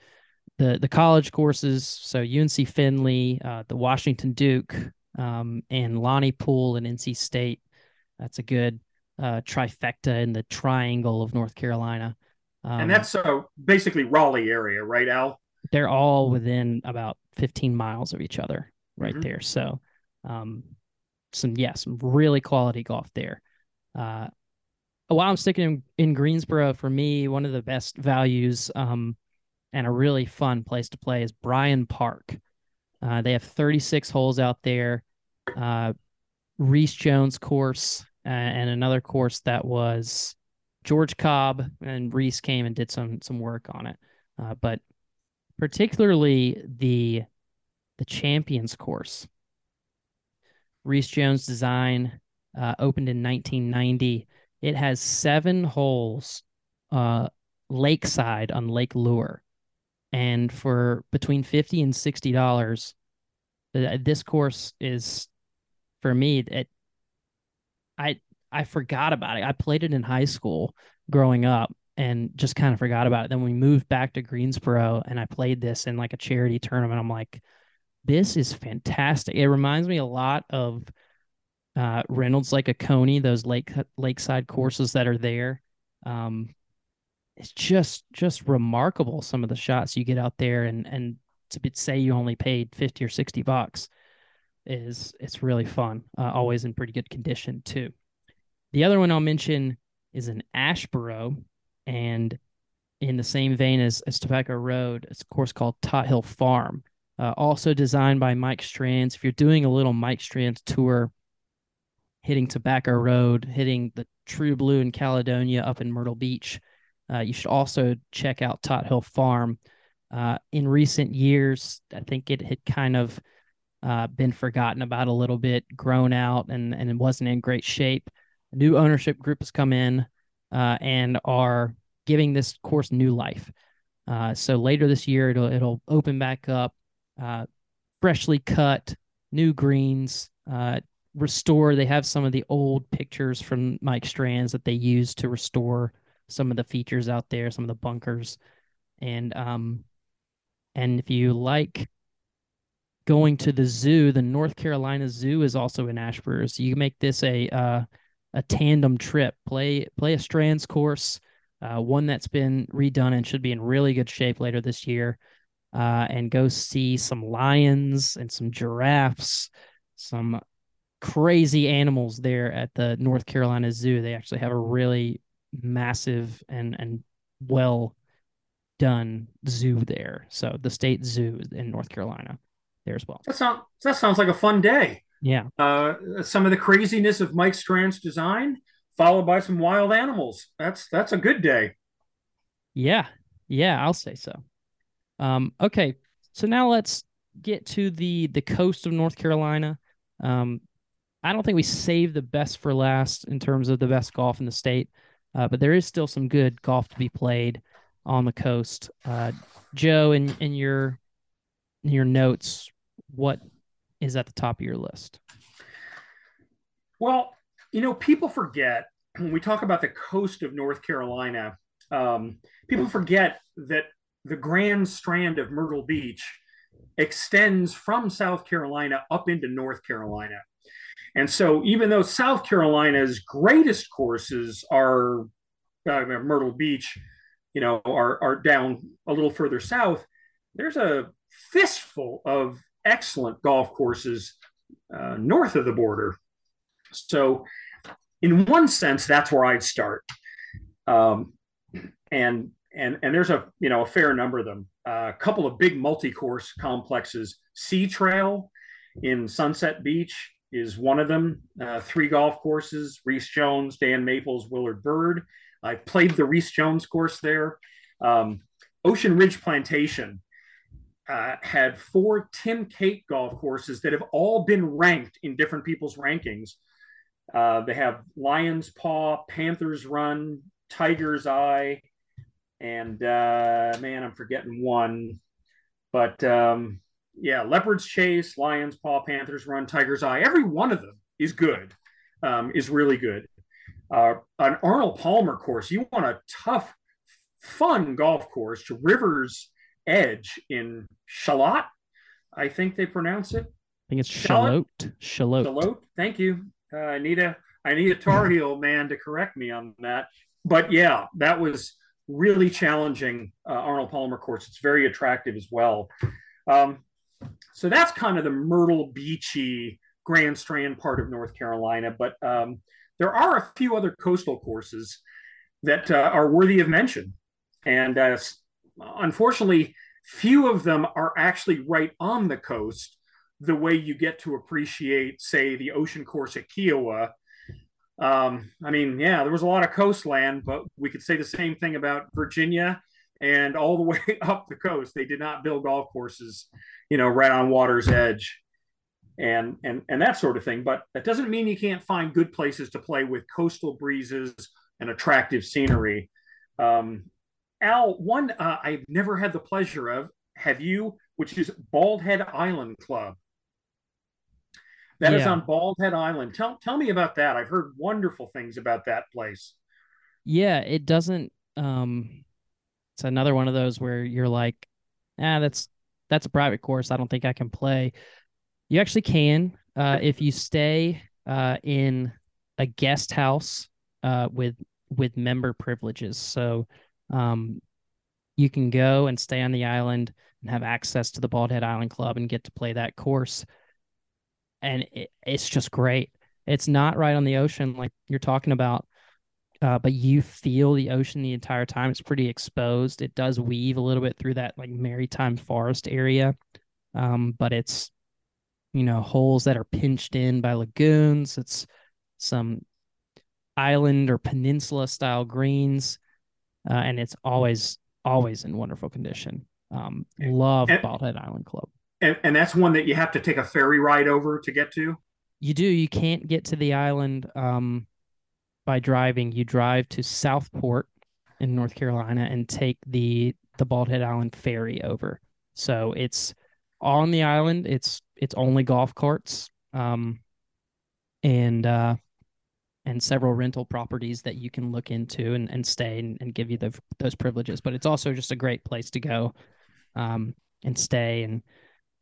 the the college courses. So UNC Finley, uh, the Washington Duke, um, and Lonnie Poole and NC State. That's a good uh, trifecta in the triangle of North Carolina. Um, and that's uh, basically Raleigh area, right, Al? They're all within about 15 miles of each other, right mm-hmm. there. So, um, some yeah, some really quality golf there. Uh, while I'm sticking in, in Greensboro, for me, one of the best values um, and a really fun place to play is Bryan Park. Uh, they have 36 holes out there. Uh, Rees Jones course uh, and another course that was George Cobb and Reese came and did some some work on it. Uh, but particularly the the Champions course. Rees Jones design uh, opened in 1990. It has seven holes uh, lakeside on Lake Lure and for between 50 and 60 dollars this course is for me it i i forgot about it. I played it in high school growing up and just kind of forgot about it. Then we moved back to greensboro and i played this in like a charity tournament. I'm like this is fantastic. It reminds me a lot of uh, reynolds lake Oconee, those lake lakeside courses that are there. Um, it's just just remarkable some of the shots you get out there and and to say you only paid 50 or 60 bucks is it's really fun uh, always in pretty good condition too the other one i'll mention is an asheboro and in the same vein as, as tobacco road it's a course called tot hill farm uh, also designed by mike strantz if you're doing a little mike strantz tour hitting tobacco road hitting the true blue in caledonia up in myrtle beach uh, you should also check out Tot Hill Farm. Uh, in recent years, I think it had kind of uh, been forgotten about a little bit, grown out, and and it wasn't in great shape. New ownership group has come in uh, and are giving this course new life. Uh, so later this year, it'll it'll open back up, uh, freshly cut, new greens, uh, restore. They have some of the old pictures from Mike Strantz that they use to restore some of the features out there, some of the bunkers, and um, and if you like going to the zoo, the North Carolina Zoo is also in Asheboro. So you make this a uh, a tandem trip. Play play a Strantz course, uh, one that's been redone and should be in really good shape later this year. Uh, and go see some lions and some giraffes, some crazy animals there at the North Carolina Zoo. They actually have a really massive and and well done zoo there. So the state zoo in North Carolina there as well. That sounds that sounds like a fun day. Yeah. Uh, some of the craziness of Mike Strantz's design, followed by some wild animals. That's that's a good day. Yeah. Yeah, I'll say so. Um, okay. So now let's get to the the coast of North Carolina. Um, I don't think we saved the best for last in terms of the best golf in the state, uh, but there is still some good golf to be played on the coast. Uh, Joe, in in your in your notes, what is at the top of your list? Well, you know, people forget when we talk about the coast of North Carolina, um, people forget that the Grand Strand of Myrtle Beach extends from South Carolina up into North Carolina. And so, even though South Carolina's greatest courses are uh, Myrtle Beach, you know, are, are down a little further south, there's a fistful of excellent golf courses uh, north of the border. So, in one sense, that's where I'd start. Um, and and and there's a you know a fair number of them. Uh, a couple of big multi-course complexes. Sea Trail in Sunset Beach is one of them. Uh, three golf courses: Rees Jones, Dan Maples, Willard Byrd. I played the Rees Jones course there. Um, Ocean Ridge Plantation uh, had four Tim Cate golf courses that have all been ranked in different people's rankings. Uh, they have Lion's Paw, Panther's Run, Tiger's Eye, and uh, man, I'm forgetting one. But um, yeah, Leopard's Chase, Lion's Paw, Panther's Run, Tiger's Eye. Every one of them is good, um, is really good. Uh, an Arnold Palmer course, you want a tough, fun golf course to Rivers Edge in Shallotte. I think they pronounce it. I think it's Shallotte. Shallotte. Shallotte. Thank you. Uh, I need a I need a Tar Heel man to correct me on that. But yeah, that was really challenging uh, Arnold Palmer course. It's very attractive as well. Um, so that's kind of the Myrtle Beachy Grand Strand part of North Carolina. But um, there are a few other coastal courses that uh, are worthy of mention. And uh, unfortunately, few of them are actually right on the coast the way you get to appreciate, say, the ocean course at Kiawah. Um, I mean, yeah, there was a lot of coastland, but we could say the same thing about Virginia and all the way up the coast. They did not build golf courses, you know, right on water's edge and and and that sort of thing. But that doesn't mean you can't find good places to play with coastal breezes and attractive scenery. Um, Al, one uh, I've never had the pleasure of, have you, which is Bald Head Island Club. That yeah. is on Bald Head Island. Tell tell me about that. I've heard wonderful things about that place. Yeah, it doesn't um it's another one of those where you're like, ah, that's that's a private course. I don't think I can play. You actually can uh if you stay uh in a guest house uh with with member privileges. So um, you can go and stay on the island and have access to the Bald Head Island Club and get to play that course. And it, it's just great. It's not right on the ocean like you're talking about, uh, but you feel the ocean the entire time. It's pretty exposed. It does weave a little bit through that like maritime forest area, um, but it's you know holes that are pinched in by lagoons. It's some island or peninsula style greens uh, and it's always always in wonderful condition. Um, love and, Bald Head Island Club. And, and that's one that you have to take a ferry ride over to get to. You do. You can't get to the island um, by driving. You drive to Southport in North Carolina and take the the Bald Head Island ferry over. So it's on the island. It's it's only golf carts, um, and uh, and several rental properties that you can look into and, and stay and, and give you the, those privileges. But it's also just a great place to go um, and stay. And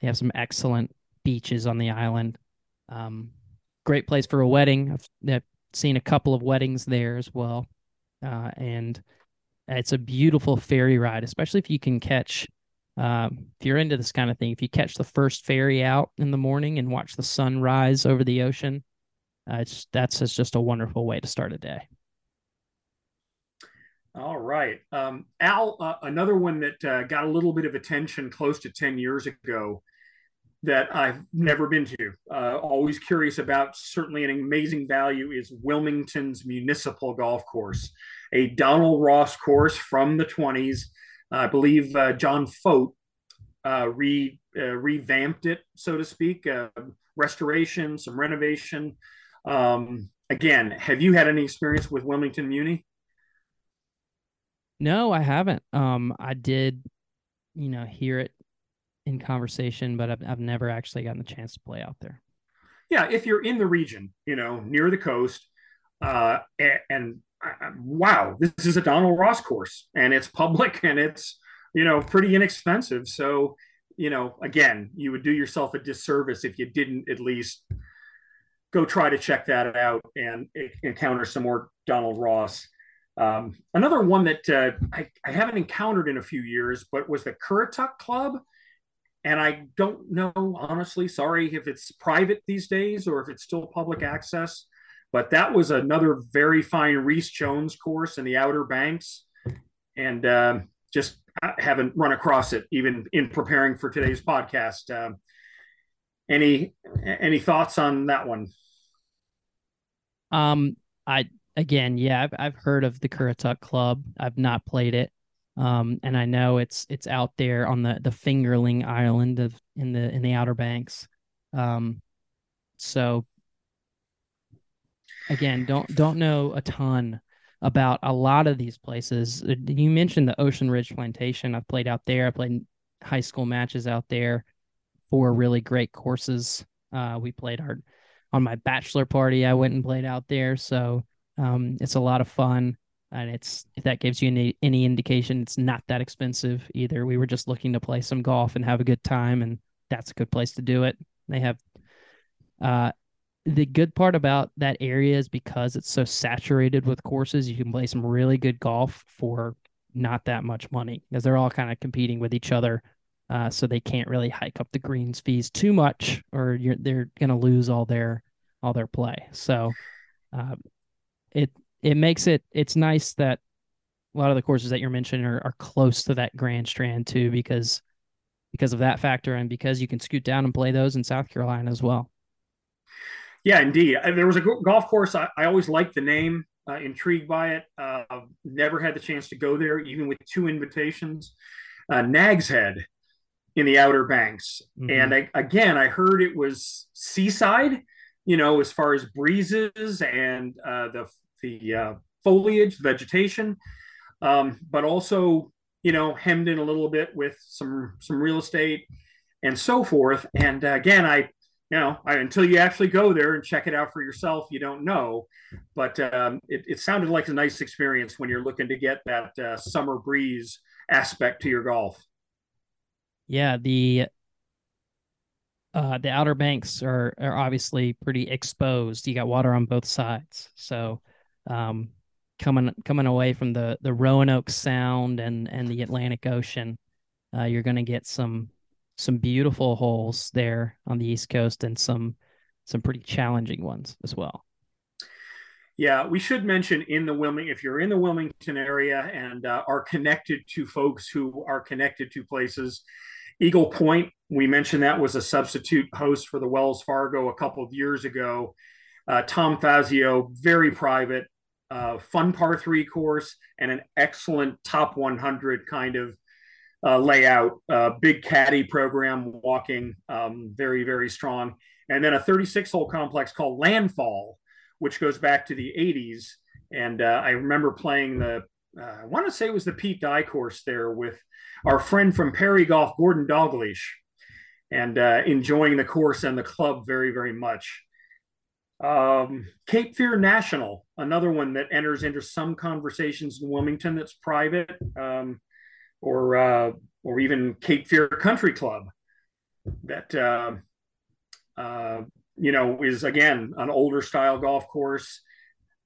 they have some excellent beaches on the island. Um, great place for a wedding. I've, I've, seen a couple of weddings there as well. Uh, and it's a beautiful ferry ride, especially if you can catch. Uh, if you're into this kind of thing, if you catch the first ferry out in the morning and watch the sun rise over the ocean, uh, it's that's just a wonderful way to start a day. All right, um, Al. Uh, another one that uh, got a little bit of attention close to ten years ago that I've never been to. Uh, always curious about. Certainly, an amazing value is Wilmington's Municipal Golf Course, a Donald Ross course from the twenties. I believe uh, John Fought uh, re revamped it, so to speak. restoration, some renovation. Um, again, have you had any experience with Wilmington Muni? No, I haven't. Um, I did, you know, hear it in conversation, but I've I've never actually gotten the chance to play out there. Yeah, if you're in the region, you know, near the coast, uh, and, and uh, wow, this is a Donald Ross course, and it's public, and it's you know pretty inexpensive. So, you know, again, you would do yourself a disservice if you didn't at least go try to check that out and encounter some more Donald Ross. Um, another one that uh, I, I, haven't encountered in a few years, but was the Currituck Club. And I don't know, honestly, sorry if it's private these days or if it's still public access. But that was another very fine Rees Jones course in the Outer Banks. And uh, just haven't run across it even in preparing for today's podcast. Uh, any any thoughts on that one? Um, I again, yeah, I've I've heard of the Currituck Club. I've not played it. Um, and I know it's it's out there on the the Fingerling Island of in the in the Outer Banks. Um, so again, don't don't know a ton about a lot of these places. Uh, you mentioned the Ocean Ridge Plantation. I've played out there. I played high school matches out there. Four really great courses. Uh, we played our on my bachelor party. I went and played out there, so um, it's a lot of fun. And it's if that gives you any any indication, it's not that expensive either. We were just looking to play some golf and have a good time, and that's a good place to do it. They have uh, the good part about that area is because it's so saturated with courses, you can play some really good golf for not that much money because they're all kind of competing with each other. Uh, so they can't really hike up the greens fees too much, or they're going to lose all their all their play. So uh, it it makes it it's nice that a lot of the courses that you're mentioning are, are close to that Grand Strand too, because because of that factor and because you can scoot down and play those in South Carolina as well. Yeah, indeed. There was a golf course I, I always liked the name, uh, intrigued by it. Uh, never had the chance to go there, even with two invitations. Uh, Nags Head in the Outer Banks. Mm-hmm. And I, again, I heard it was seaside, you know, as far as breezes and uh, the the uh, foliage, vegetation, um, but also you know hemmed in a little bit with some some real estate and so forth. And uh, again, I you know I, until you actually go there and check it out for yourself, you don't know. But um, it, it sounded like a nice experience when you're looking to get that uh, summer breeze aspect to your golf. Yeah, the uh, the Outer Banks are are obviously pretty exposed. You got water on both sides, so um, coming coming away from the the Roanoke Sound and and the Atlantic Ocean, uh, you're going to get some some beautiful holes there on the East Coast and some some pretty challenging ones as well. Yeah, we should mention in the Wilmington, if you're in the Wilmington area and uh, are connected to folks who are connected to places, Eagle Point, we mentioned that was a substitute host for the Wells Fargo a couple of years ago. Uh, Tom Fazio, very private, uh, fun par three course, and an excellent top 100 kind of uh, layout, uh, big caddy program, walking, um, very, very strong. And then a 36 hole complex called Landfall, which goes back to the 80s. And uh, I remember playing the, uh, I want to say it was the Pete Dye course there with our friend from Perry Golf, Gordon Dalgleish, and uh, enjoying the course and the club very, very much. Um, Cape Fear National, another one that enters into some conversations in Wilmington that's private, um, or uh, or even Cape Fear Country Club, that uh, uh, you know is again an older style golf course.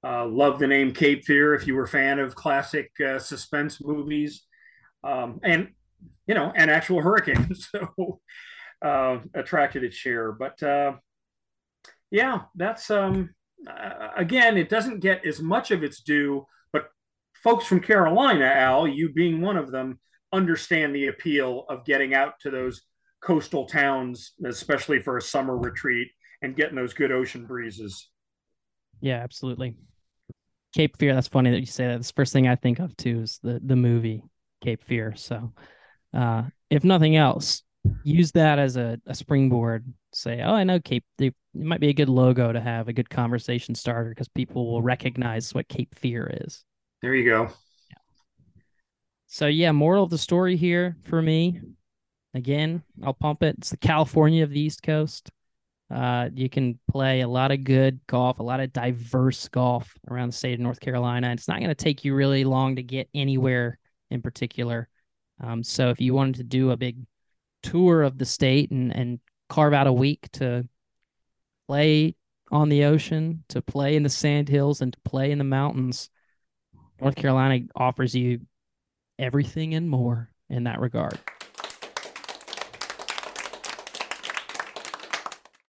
Uh, love the name Cape Fear if you were a fan of classic uh, suspense movies, um, and you know, and actual hurricanes. So uh, attracted its share, but uh, yeah, that's um uh, again, it doesn't get as much of its due, but folks from Carolina, Al, you being one of them, understand the appeal of getting out to those coastal towns, especially for a summer retreat and getting those good ocean breezes. Yeah, absolutely. Cape Fear. That's funny that you say that. The first thing I think of too is the the movie Cape Fear. So, uh, if nothing else, use that as a, a springboard. Say, oh, I know Cape. They, it might be a good logo to have a good conversation starter because people will recognize what Cape Fear is. There you go. Yeah. So yeah, moral of the story here for me. Again, I'll pump it. It's the California of the East Coast. Uh, you can play a lot of good golf, a lot of diverse golf around the state of North Carolina. And It's not going to take you really long to get anywhere in particular. Um, so if you wanted to do a big tour of the state and and carve out a week to play on the ocean, to play in the sand hills, and to play in the mountains. North Carolina offers you everything and more in that regard.